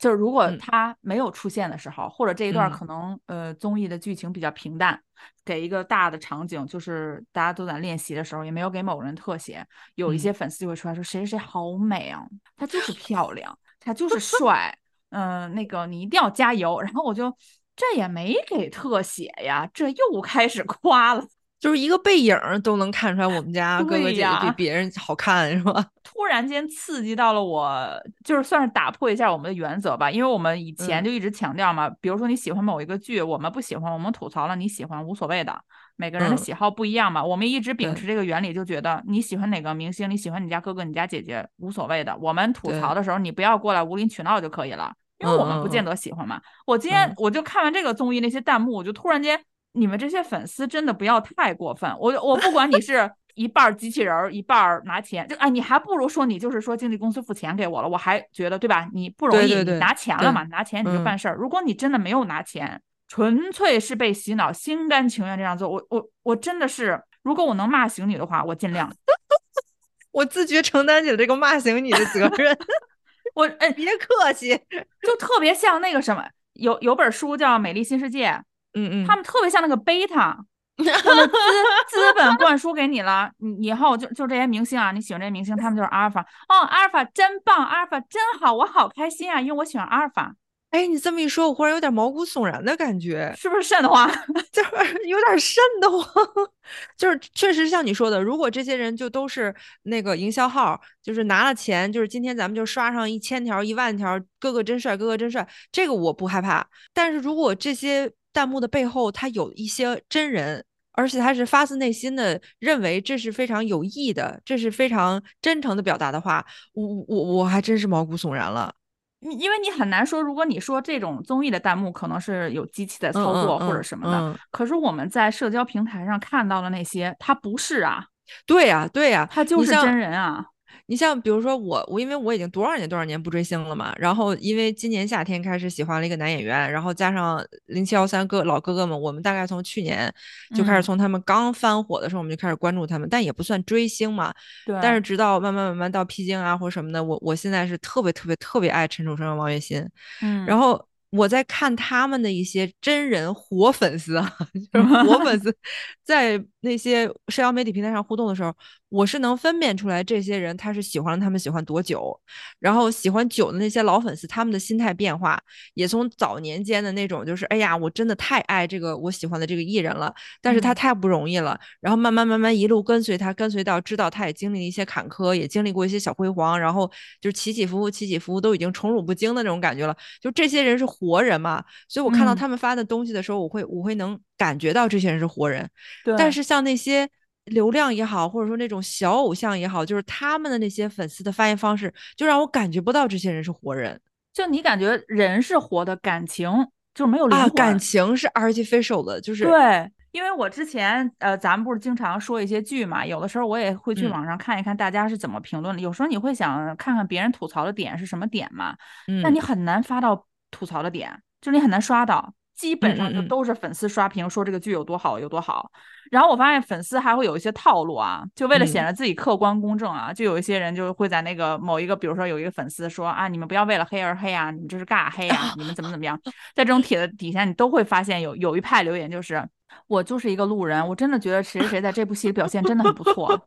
就是如果嗯他没有出现的时候，或者这一段嗯可能呃综艺的剧情比较平淡，给一个大的场景，就是大家都在练习的时候，也没有给某人特写，有一嗯些粉丝就会出来说谁谁谁好美啊，他就是漂 亮，他就是帅，嗯、那个你一定要加油。然后我就这也没给特写呀，这又开始夸了。就是一个背影儿都能看出来我们家哥哥姐姐比别人好看，是吧？突然间刺激到了我，就是算是打破一下我们的原则吧，因为我们以前嗯就一直强调嘛，比如说你喜欢某一个剧，我们不喜欢，我们吐槽了，你喜欢无所谓的，每个人的嗯喜好不一样嘛，我们一直秉持这个原理，就觉得你喜欢哪个明星，你喜欢你家哥哥、你家姐姐无所谓的，我们吐槽的时候你不要过来无理取闹就可以了，因为我们不见得喜欢嘛。我今天嗯我就看完这个综艺那些弹幕，我就突然间。你们这些粉丝真的不要太过分，我我不管你是 一半儿机器人儿，一半儿拿钱，就哎，你还不如说你就是说经纪公司付钱给我了，我还觉得对吧？你不容易，对对对你拿钱了嘛，拿钱你就嗯办事儿。如果你真的没有拿钱，纯粹是被洗脑，心甘情愿这样做，我我我真的是，如果我能骂醒你的话，我尽量。我自觉承担起了这个骂醒你的责任，我哎，别客气。就特别像那个什么，有有本书叫《美丽新世界》，嗯嗯，他们特别像那个贝塔，资资本灌输给你了，你以后就就这些明星啊，你喜欢这些明星，他们就是阿尔法。哦，阿尔法真棒，阿尔法真好，我好开心啊，因为我喜欢阿尔法，哎，你这么一说，我忽然有点毛骨悚然的感觉，是不是瘆得慌？就是有点瘆得慌。就是确实像你说的，如果这些人就都是那个营销号，就是拿了钱，就是今天咱们就刷上一千条、一万条，哥哥真帅，哥哥真帅，这个我不害怕。但是如果这些弹幕的背后，他有一些真人。而且他是发自内心的认为这是非常有益的，这是非常真诚的表达的话，我我我还真是毛骨悚然了。你因为你很难说，如果你说这种综艺的弹幕可能是有机器在操作或者什么的，嗯可是我们在社交平台上看到的那些，它不是啊，对呀、对呀、他就是真人啊。你像比如说我，我因为我已经多少年多少年不追星了嘛，然后因为今年夏天开始喜欢了一个男演员，然后加上零七幺三哥老哥哥们，我们大概从去年就开始嗯。从他们刚翻火的时候，我们就开始关注他们，但也不算追星嘛。对，但是直到慢慢慢慢到披荆啊或者什么的，我我现在是特别特别特别爱陈楚生和王栎鑫，嗯，然后我在看他们的一些真人活粉丝啊，就是活粉丝，在那些社交媒体平台上互动的时候，我是能分辨出来这些人他是喜欢了他们喜欢多久，然后喜欢久的那些老粉丝，他们的心态变化也从早年间的那种就是哎呀，我真的太爱这个我喜欢的这个艺人了，但是他嗯。太不容易了，然后慢慢慢慢一路跟随他，跟随到知道他也经历了一些坎坷，也经历过一些小辉煌，然后就是起起伏伏，起起伏伏，都已经宠辱不惊的那种感觉了。就这些人是活人嘛，所以我看到嗯。他们发的东西的时候，我会我会能感觉到这些人是活人。对，但是像那些流量也好，或者说那种小偶像也好，就是他们的那些粉丝的发言方式，就让我感觉不到这些人是活人就你感觉人是活的，感情就是没有灵啊，魂。感情是 artificial 的，就是对，因为我之前呃，咱们不是经常说一些剧嘛，有的时候我也会去嗯网上看一看大家是怎么评论的。有时候你会想看看别人吐槽的点是什么点嘛，嗯，但你很难发到吐槽的点，就是你很难刷到，基本上就都是粉丝刷屏说这个剧有多好有多好。然后我发现粉丝还会有一些套路啊，就为了显嗯得自己客观公正啊，就有一些人就会在那个某一个，比如说有一个粉丝说啊，你们不要为了黑而黑啊，你们这是尬黑啊，你们怎么怎么样，在这种帖子底下，你都会发现有有一派留言就是。我就是一个路人，我真的觉得谁谁谁在这部戏里表现真的很不错。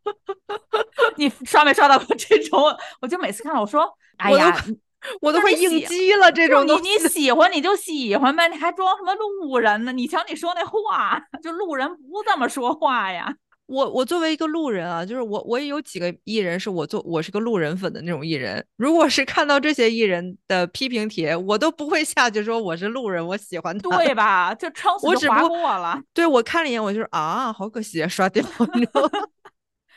你刷没刷到过这种？我就每次看到我说，哎呀，我都会应激了这种你。你喜欢你就喜欢呗，你还装什么路人呢？你瞧你说那话，就路人不这么说话呀。我我作为一个路人啊，就是我我也有几个艺人是我做我是个路人粉的那种艺人。如果是看到这些艺人的批评帖，我都不会下去说我是路人，我喜欢他。对 吧？就撑死就划过了。对我看了一眼，我就是啊，好可惜啊，刷掉？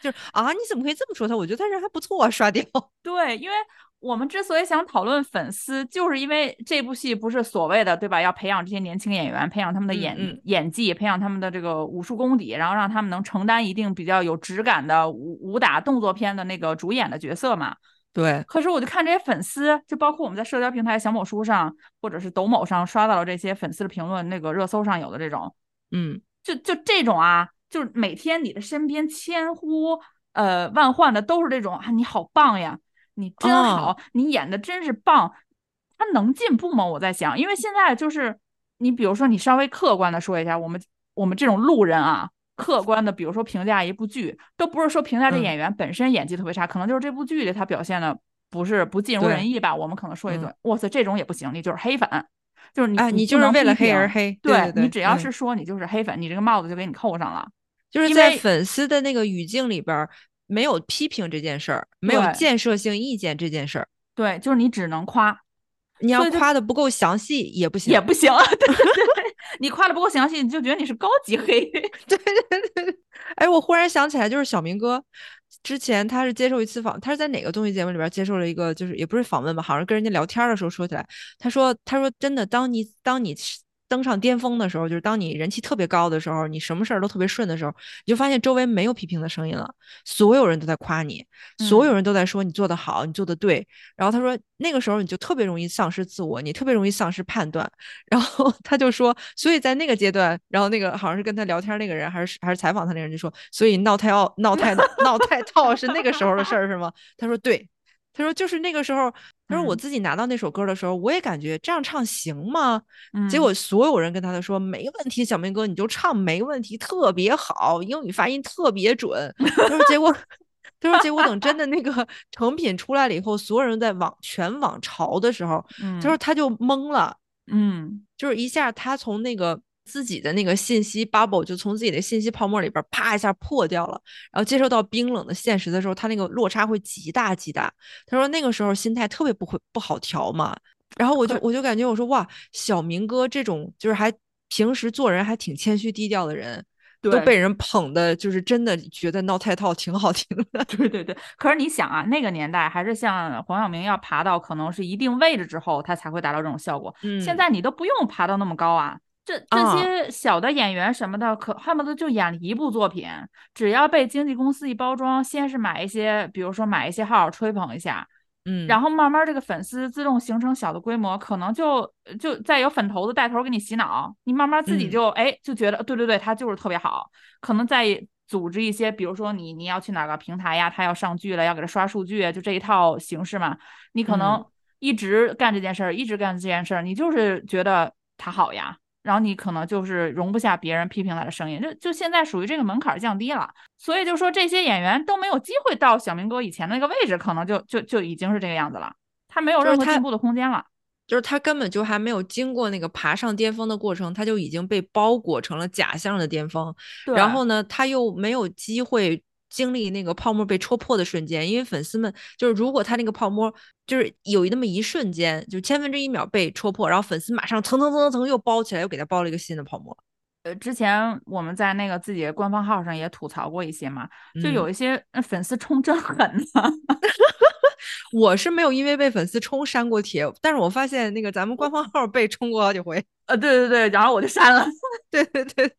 就是啊，你怎么可以这么说他？我觉得他人还不错啊，刷掉。对，因为我们之所以想讨论粉丝，就是因为这部戏不是所谓的对吧？要培养这些年轻演员，培养他们的演、演技，培养他们的这个武术功底，然后让他们能承担一定比较有质感的武武打动作片的那个主演的角色嘛。对，可是我就看这些粉丝，就包括我们在社交平台小某书上或者是抖某上刷到了这些粉丝的评论，那个热搜上有的这种，嗯，就就这种啊，就是每天你的身边千呼呃万唤的都是这种啊，你好棒呀，你真好，哦你演的真是棒。他能进步吗？我在想，因为现在就是你比如说你稍微客观的说一下，我们我们这种路人啊，客观的比如说评价一部剧，都不是说评价这嗯演员本身演技特别差，可能就是这部剧里他表现的不是不尽如人意吧。我们可能说一嘴嗯，哇塞，这种也不行，你就是黑粉，就是你哎，你就是为了黑而黑，对对你只要嗯是说你就是黑粉，你这个帽子就给你扣上了。就是在粉丝的那个语境里边儿，没有批评这件事儿，没有建设性意见这件事儿，对，就是你只能夸，你要夸的不够详细也不行，也不行。对对对，你夸的不够详细，你就觉得你是高级黑。对对对。哎，我忽然想起来，就是小明哥，之前他是接受一次访，他是在哪个综艺节目里边接受了一个，就是也不是访问吧，好像跟人家聊天的时候说起来，他说，他说真的，当你当你登上巅峰的时候，就是当你人气特别高的时候，你什么事儿都特别顺的时候，你就发现周围没有批评的声音了，所有人都在夸你，所有嗯人都在说你做得好，你做得对。然后他说那个时候你就特别容易丧失自我，你特别容易丧失判断。然后他就说，所以在那个阶段，然后那个好像是跟他聊天那个人，还是还是采访他那个人就说，所以闹太奥闹太闹太 套是那个时候的事儿是吗？他说对，他说就是那个时候，他说我嗯自己拿到那首歌的时候，我也感觉这样唱行吗？结嗯果所有人跟他的说没问题，小明哥你就唱没问题，特别好，英语发音特别准。他说结果，他说结果等真的那个成品出来了以后，所有人在网全网潮的时候，嗯，他说他就懵了，嗯就是一下他从那个。自己的那个信息 bubble 就从自己的信息泡沫里边啪一下破掉了，然后接受到冰冷的现实的时候，他那个落差会极大极大。他说那个时候心态特别不会不好调嘛，然后我就我就感觉我说哇，小明哥这种就是还平时做人还挺谦虚低调的人，都被人捧的，就是真的觉得闹太套挺好听的。对对对，可是你想啊，那个年代还是像黄晓明要爬到可能是一定位置之后，他才会达到这种效果。嗯现在你都不用爬到那么高啊，这这啊。些小的演员什么的，可恨不得就演一部作品，只要被经纪公司一包装，先是买一些，比如说买一些号吹捧一下，嗯，然后慢慢这个粉丝自动形成小的规模，可能就就再有粉头子带头给你洗脑，你慢慢自己嗯。就、哎就觉得对对对，他就是特别好，可能再组织一些，比如说你你要去哪个平台呀，他要上剧了，要给他刷数据，就这一套形式嘛，你可能嗯一直干这件事儿，一直干这件事儿，你就是觉得他好呀。然后你可能就是容不下别人批评他的声音，就就现在属于这个门槛降低了，所以就说这些演员都没有机会到小明哥以前那个位置，可能就就就已经是这个样子了，他没有任何进步的空间了。就是他根本就还没有经过那个爬上巅峰的过程，他就已经被包裹成了假象的巅峰。然后呢，他又没有机会经历那个泡沫被戳破的瞬间，因为粉丝们就是如果他那个泡沫就是有那么一瞬间，就千分之一秒被戳破，然后粉丝马上层层层层层又包起来，又给他包了一个新的泡沫。呃，之前我们在那个自己的官方号上也吐槽过一些嘛，就嗯。有一些呃粉丝冲真狠呐、我是没有因为被粉丝冲删过帖，但是我发现那个咱们官方号被冲过好几回。呃，对对对，然后我就删了，对 对对，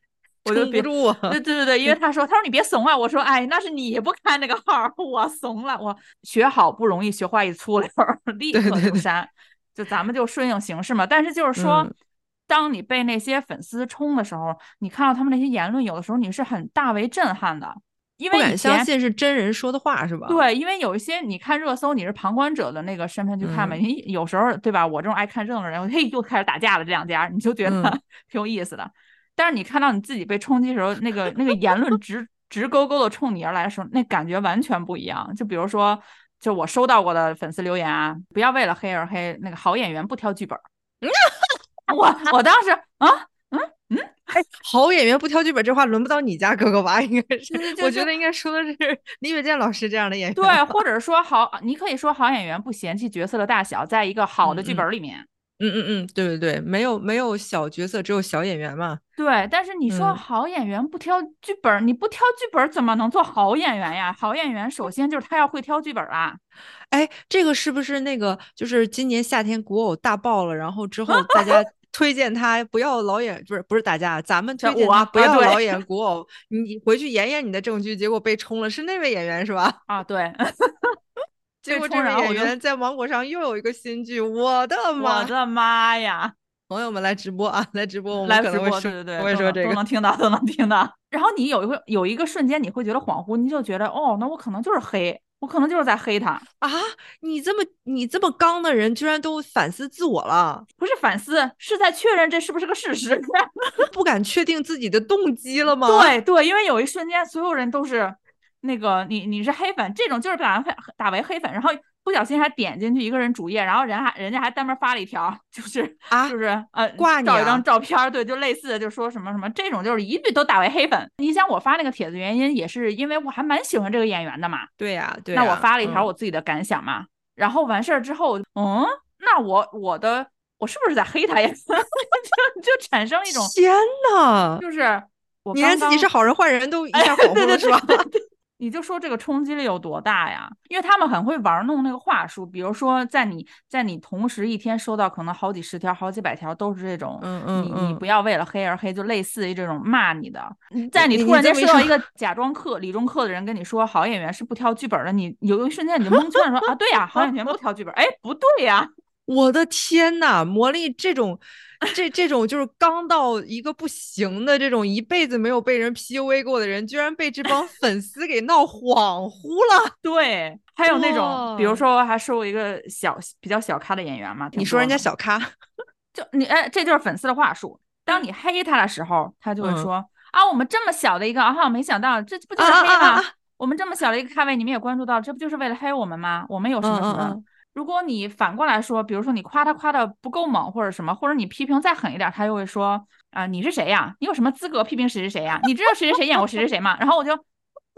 我就别撑不住啊。对对对对，因为他说，他说你别怂啊，我说，哎，那是你不开那个号，我怂了，我学好不容易，学坏一粗溜，立刻就删，就咱们就顺应形势嘛。但是就是说，嗯当你被那些粉丝冲的时候，你看到他们那些言论，有的时候你是很大为震撼的，因为以不敢相信是真人说的话是吧？对，因为有一些你看热搜，你是旁观者的那个身份去看嘛，嗯你有时候对吧？我这种爱看热闹的人，嘿，又开始打架了，这两家你就觉得、嗯挺有意思的。但是你看到你自己被冲击的时候，那个那个言论直直勾勾的冲你而来的时候，那感觉完全不一样。就比如说，就我收到过的粉丝留言啊，不要为了黑而黑，那个好演员不挑剧本儿。我我当时啊嗯嗯，哎，好演员不挑剧本，这话轮不到你家哥哥吧？应该是，我觉得应该说的是李雪健老师这样的演员。对，或者说好，你可以说好演员不嫌弃角色的大小，在一个好的剧嗯嗯本儿里面。嗯嗯嗯嗯嗯，对对对，没有没有小角色，只有小演员嘛。对，但是你说嗯好演员不挑剧本儿，你不挑剧本儿怎么能做好演员呀？好演员首先就是他要会挑剧本儿啊。哎，这个是不是那个就是今年夏天古偶大爆了，然后之后大家 推荐他不要老演，不是不是打架，咱们推荐他不要老演古偶，你回去演演你的正剧，结果被冲了，是那位演员是吧？啊，对，被 结果这位演员在芒果上又有一个新剧，我的妈！我的妈呀！朋友们来直播啊，来直播，我们来直播，可能会说对对对，我会都能都说这个。能听到，都能听到。然后你有一会有一个瞬间，你会觉得恍惚，你就觉得哦，那我可能就是黑，我可能就是在黑他啊！你这么你这么刚的人，居然都反思自我了？不是反思，是在确认这是不是个事实，不敢确定自己的动机了吗？对对，因为有一瞬间，所有人都是那个你你是黑粉，这种就是打黑打为黑粉，然后。不小心还点进去一个人主页，然后人还人家还单门发了一条，就是啊，就是呃挂照一张照片，对，就类似的，就说什么什么这种，就是一律都打为黑粉。你想我发那个帖子原因也是因为我还蛮喜欢这个演员的嘛。对呀，对。那我发了一条我自己的感想嘛，然后完事儿之后，嗯，那我我的我是不是在黑他呀？就就产生一种天呐，就是我你连自己是好人坏人都一下恍惚了是吧？你就说这个冲击力有多大呀？因为他们很会玩弄那个话术，比如说在你在你同时一天收到可能好几十条、好几百条都是这种，嗯嗯，你你不要为了黑而黑，就类似于这种骂你的。在你突然间收到一个假装客、理中客的人跟你说好演员是不挑剧本的，你有一瞬间你就蒙圈了，说啊对呀，好演员不挑剧本，哎不对呀，我的天呐，魔力这种。这这种就是刚到一个不行的这种一辈子没有被人 PUA 过的人，居然被这帮粉丝给闹恍惚了。对，还有那种，比如说还收一个小比较小咖的演员嘛。你说人家小咖，就你哎，这就是粉丝的话术。当你黑他的时候，他就会说啊，我们这么小的一个啊，没想到这不就是黑吗？我们这么小的一个咖位，你们也关注到，这不就是为了黑我们吗？我们有什么什么？如果你反过来说，比如说你夸他夸的不够猛，或者什么，或者你批评再狠一点，他又会说啊，你是谁呀？你有什么资格批评谁谁谁呀？你知道谁谁谁演过谁谁谁吗？然后我就，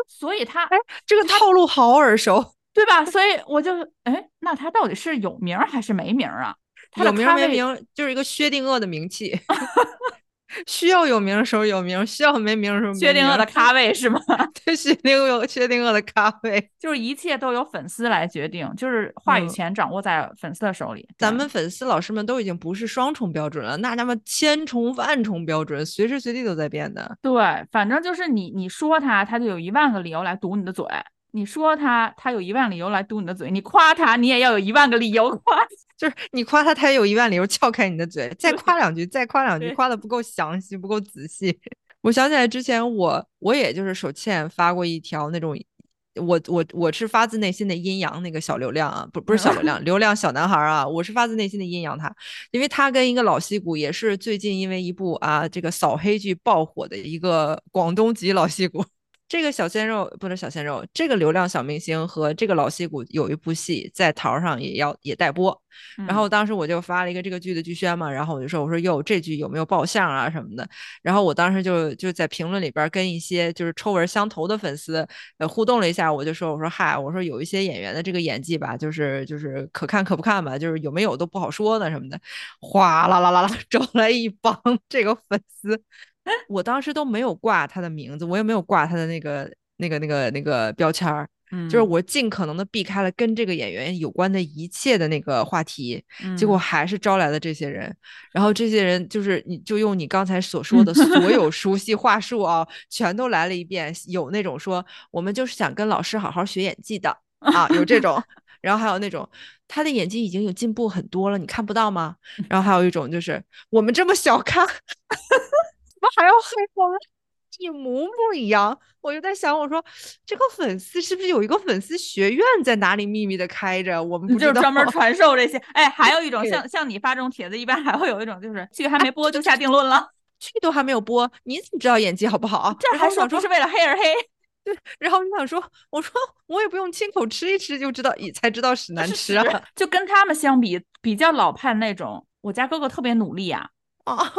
所以他哎，这个套路好耳熟，对吧？所以我就哎，那他到底是有名还是没名啊？有名没名就是一个薛定谔的名气。需要有名的时候有名，需要没名的时候没。薛定谔的 咖位是吗？对，薛定谔，薛定谔的咖位，就是一切都由粉丝来决定，就是话语权掌握在粉丝的手里。咱们粉丝老师们都已经不是双重标准了，那他妈千重万重标准，随时随地都在变的。对，反正就是你你说他，他就有一万个理由来堵你的嘴；你说他，他有一万理由来堵你的嘴；你夸他，你也要有一万个理由夸。就是你夸他，他也有一万理由撬开你的嘴，再夸两句，再夸两句，夸的不够详细，不够仔细。我想起来之前我我也就是手欠发过一条那种，我我我是发自内心的阴阳那个小流量啊，不不是小流 量，流量小男孩啊，我是发自内心的阴阳他，因为他跟一个老戏骨也是最近因为一部啊这个扫黑剧爆火的一个广东籍老戏骨。这个小鲜肉不是小鲜肉，这个流量小明星和这个老戏骨有一部戏在淘上也要也待播，然后当时我就发了一个这个剧的剧宣嘛，然后我就说我说哟这剧有没有爆相啊什么的，然后我当时就就在评论里边跟一些就是臭味相投的粉丝呃互动了一下，我就说我说嗨我说有一些演员的这个演技吧，就是就是可看可不看吧，就是有没有都不好说的什么的，哗啦啦啦啦 招来一帮这个粉丝。我当时都没有挂他的名字，我也没有挂他的那个、那个、那个、那个标签儿，就是我尽可能的避开了跟这个演员有关的一切的那个话题，结果还是招来了这些人。然后这些人就是你就用你刚才所说的 所有熟悉话术啊，全都来了一遍。有那种说我们就是想跟老师好好学演技的 啊，有这种。然后还有那种他的演技已经有进步很多了，你看不到吗？然后还有一种就是我们这么小看。怎么还要黑我？一模模一样，我就在想，我说这个粉丝是不是有一个粉丝学院在哪里秘密的开着？我们就专门 传授这些。哎，还有一种像像你发这种帖子，一般还会有一种就是剧还没播就下定论了，剧都还没有播，你怎么知道演技好不好？这还说不是为了黑而黑？对，然后你想说，我说我也不用亲口吃一吃就知道，才知道屎难吃啊。就跟他们相比，比较老派那种，我家哥哥特别努力啊。啊。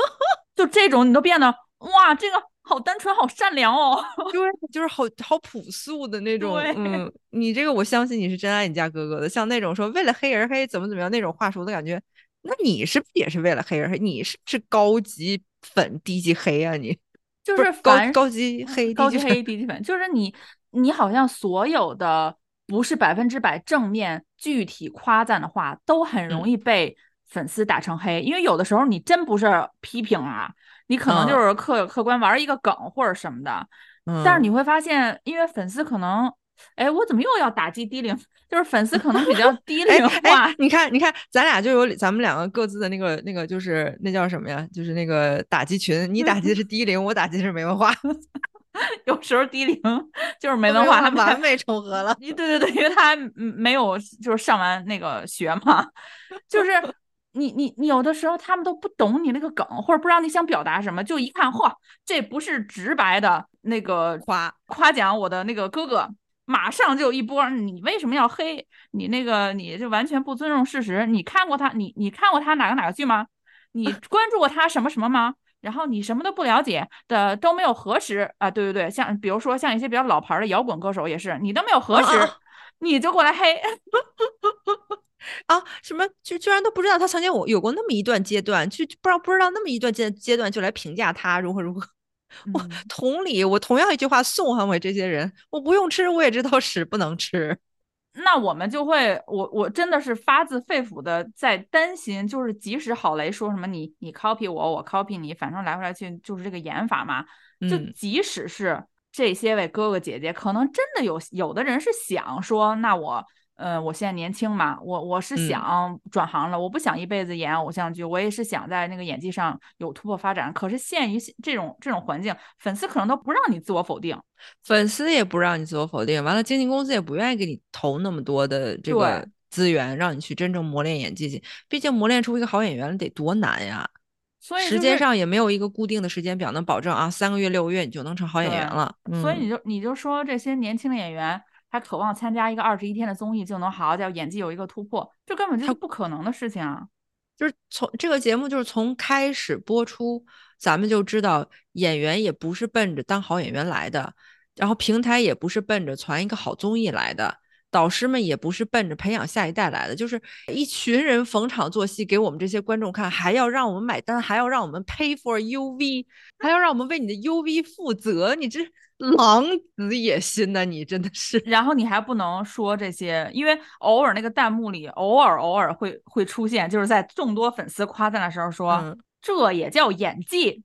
就这种，你都变得哇，这个好单纯，好善良哦。对，就是好好朴素的那种。嗯，你这个我相信你是真爱你家哥哥的。像那种说为了黑而黑，怎么怎么样那种话术，我都感觉，那你是不是也是为了黑而黑？你是不是高级粉低级黑啊？你就是高高级黑高级黑低级粉，就是你你好像所有的不是百分之百正面具体夸赞的话，都很容易被。粉丝打成黑，因为有的时候你真不是批评啊，你可能就是客客观玩一个梗或者什么的。但是你会发现，因为粉丝可能，哎，我怎么又要打击低龄？就是粉丝可能比较低龄化。你看，你看，咱俩就有咱们两个各自的那个那个，就是那叫什么呀？就是那个打击群，你打击的是低龄，我打击的是没文化。有时候低龄就是没文化，他完美重合了。对对对，因为他没有就是上完那个学嘛，就是你你你有的时候他们都不懂你那个梗，或者不知道你想表达什么，就一看嚯，这不是直白的那个夸夸奖我的那个哥哥。马上就一波，你为什么要黑你那个？你就完全不尊重事实。你看过他，你你看过他哪个哪个剧吗？你 关注过他什么什么吗？然后你什么都不了解的都没有核实啊？对对对，像比如说像一些比较老牌的摇滚歌手也是，你都没有核实，你就过来黑 啊？什么就居然都不知道他曾经我有过那么一段阶段，就不知道不知道那么一段阶阶段就来评价他如何如何。我同理，我同样一句话送还给这些人，我不用吃，我也知道屎不能吃。那我们就会，我我真的是发自肺腑的在担心，就是即使郝雷说什么你你 copy 我，我 copy 你，反正来回来去就是这个演法嘛。就即使是这些位哥哥姐姐，可能真的有有的人是想说，那我。嗯，我现在年轻嘛，我我是想转行了，我不想一辈子演偶像剧，我也是想在那个演技上有突破发展。可是限于这种这种环境，粉丝可能都不让你自我否定，粉丝也不让你自我否定，完了经纪公司也不愿意给你投那么多的这个资源，让你去真正磨练演技去。毕竟磨练出一个好演员得多难呀，所以时间上也没有一个固定的时间表能保证啊，三个月六个月你就能成好演员了。所以你就你就说这些年轻的演员。还渴望参加一个二十一天的综艺就能好好在演技有一个突破，这根本就是不可能的事情啊！就是从这个节目就是从开始播出，咱们就知道演员也不是奔着当好演员来的，然后平台也不是奔着传一个好综艺来的。导师们也不是奔着培养下一代来的，就是一群人逢场作戏给我们这些观众看，还要让我们买单，还要让我们 pay for UV，还要让我们为你的 UV 负责，你这 狼子野心呐！你真的是。然后你还不能说这些，因为偶尔那个弹幕里偶尔偶尔会会出现，就是在众多粉丝夸赞的时候说这也叫演技，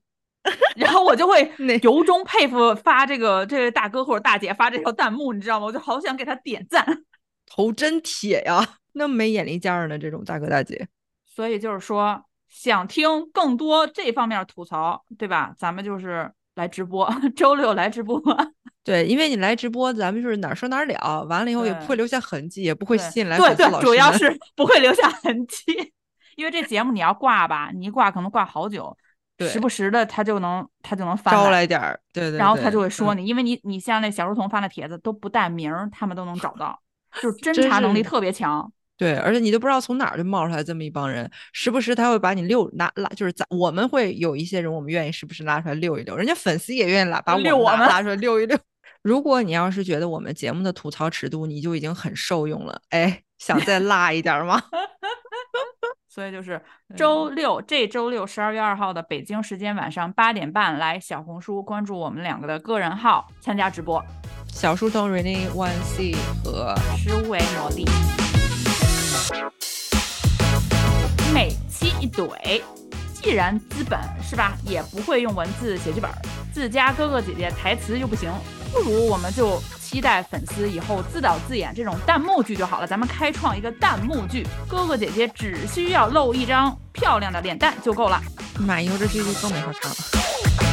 然后我就会 由衷佩服发这个这位大哥或者大姐发这条弹幕，你知道吗？我就好想给他点赞。头真铁呀，那么没眼力见儿呢，这种大哥大姐。所以就是说，想听更多这方面吐槽，对吧？咱们就是来直播，周六来直播。对，因为你来直播，咱们就是哪儿说哪儿了，完了以后也不会留下痕迹，也不会吸引来对对，主要是不会留下痕迹，因为这节目你要挂吧，你一挂可能挂好久，时不时的他就能他就能翻招来点儿，对对，然后他就会说你，因为你你像那小书童发的帖子都不带名儿，他们都能找到。就是 侦查能力特别强，对，而且你都不知道从哪儿就冒出来这么一帮人，时不时他会把你溜拉拉，就是咱我们会有一些人，我们愿意时不时拉出来溜一溜，人家粉丝也愿意拉把我们拉出来溜一溜。如果你要是觉得我们节目的吐槽尺度你就已经很受用了，哎，想再拉一点吗？所以就是周六这周六十二月二号的北京时间晚上八点半来小红书关注我们两个的个人号参加直播。小书童 Rainy One C 和十五位魔力，每期一怼。既然资本是吧，也不会用文字写剧本，自家哥哥姐姐台词又不行，不如我们就期待粉丝以后自导自演这种弹幕剧就好了。咱们开创一个弹幕剧，哥哥姐姐只需要露一张漂亮的脸蛋就够了。妈，以后这剧就更没法看了。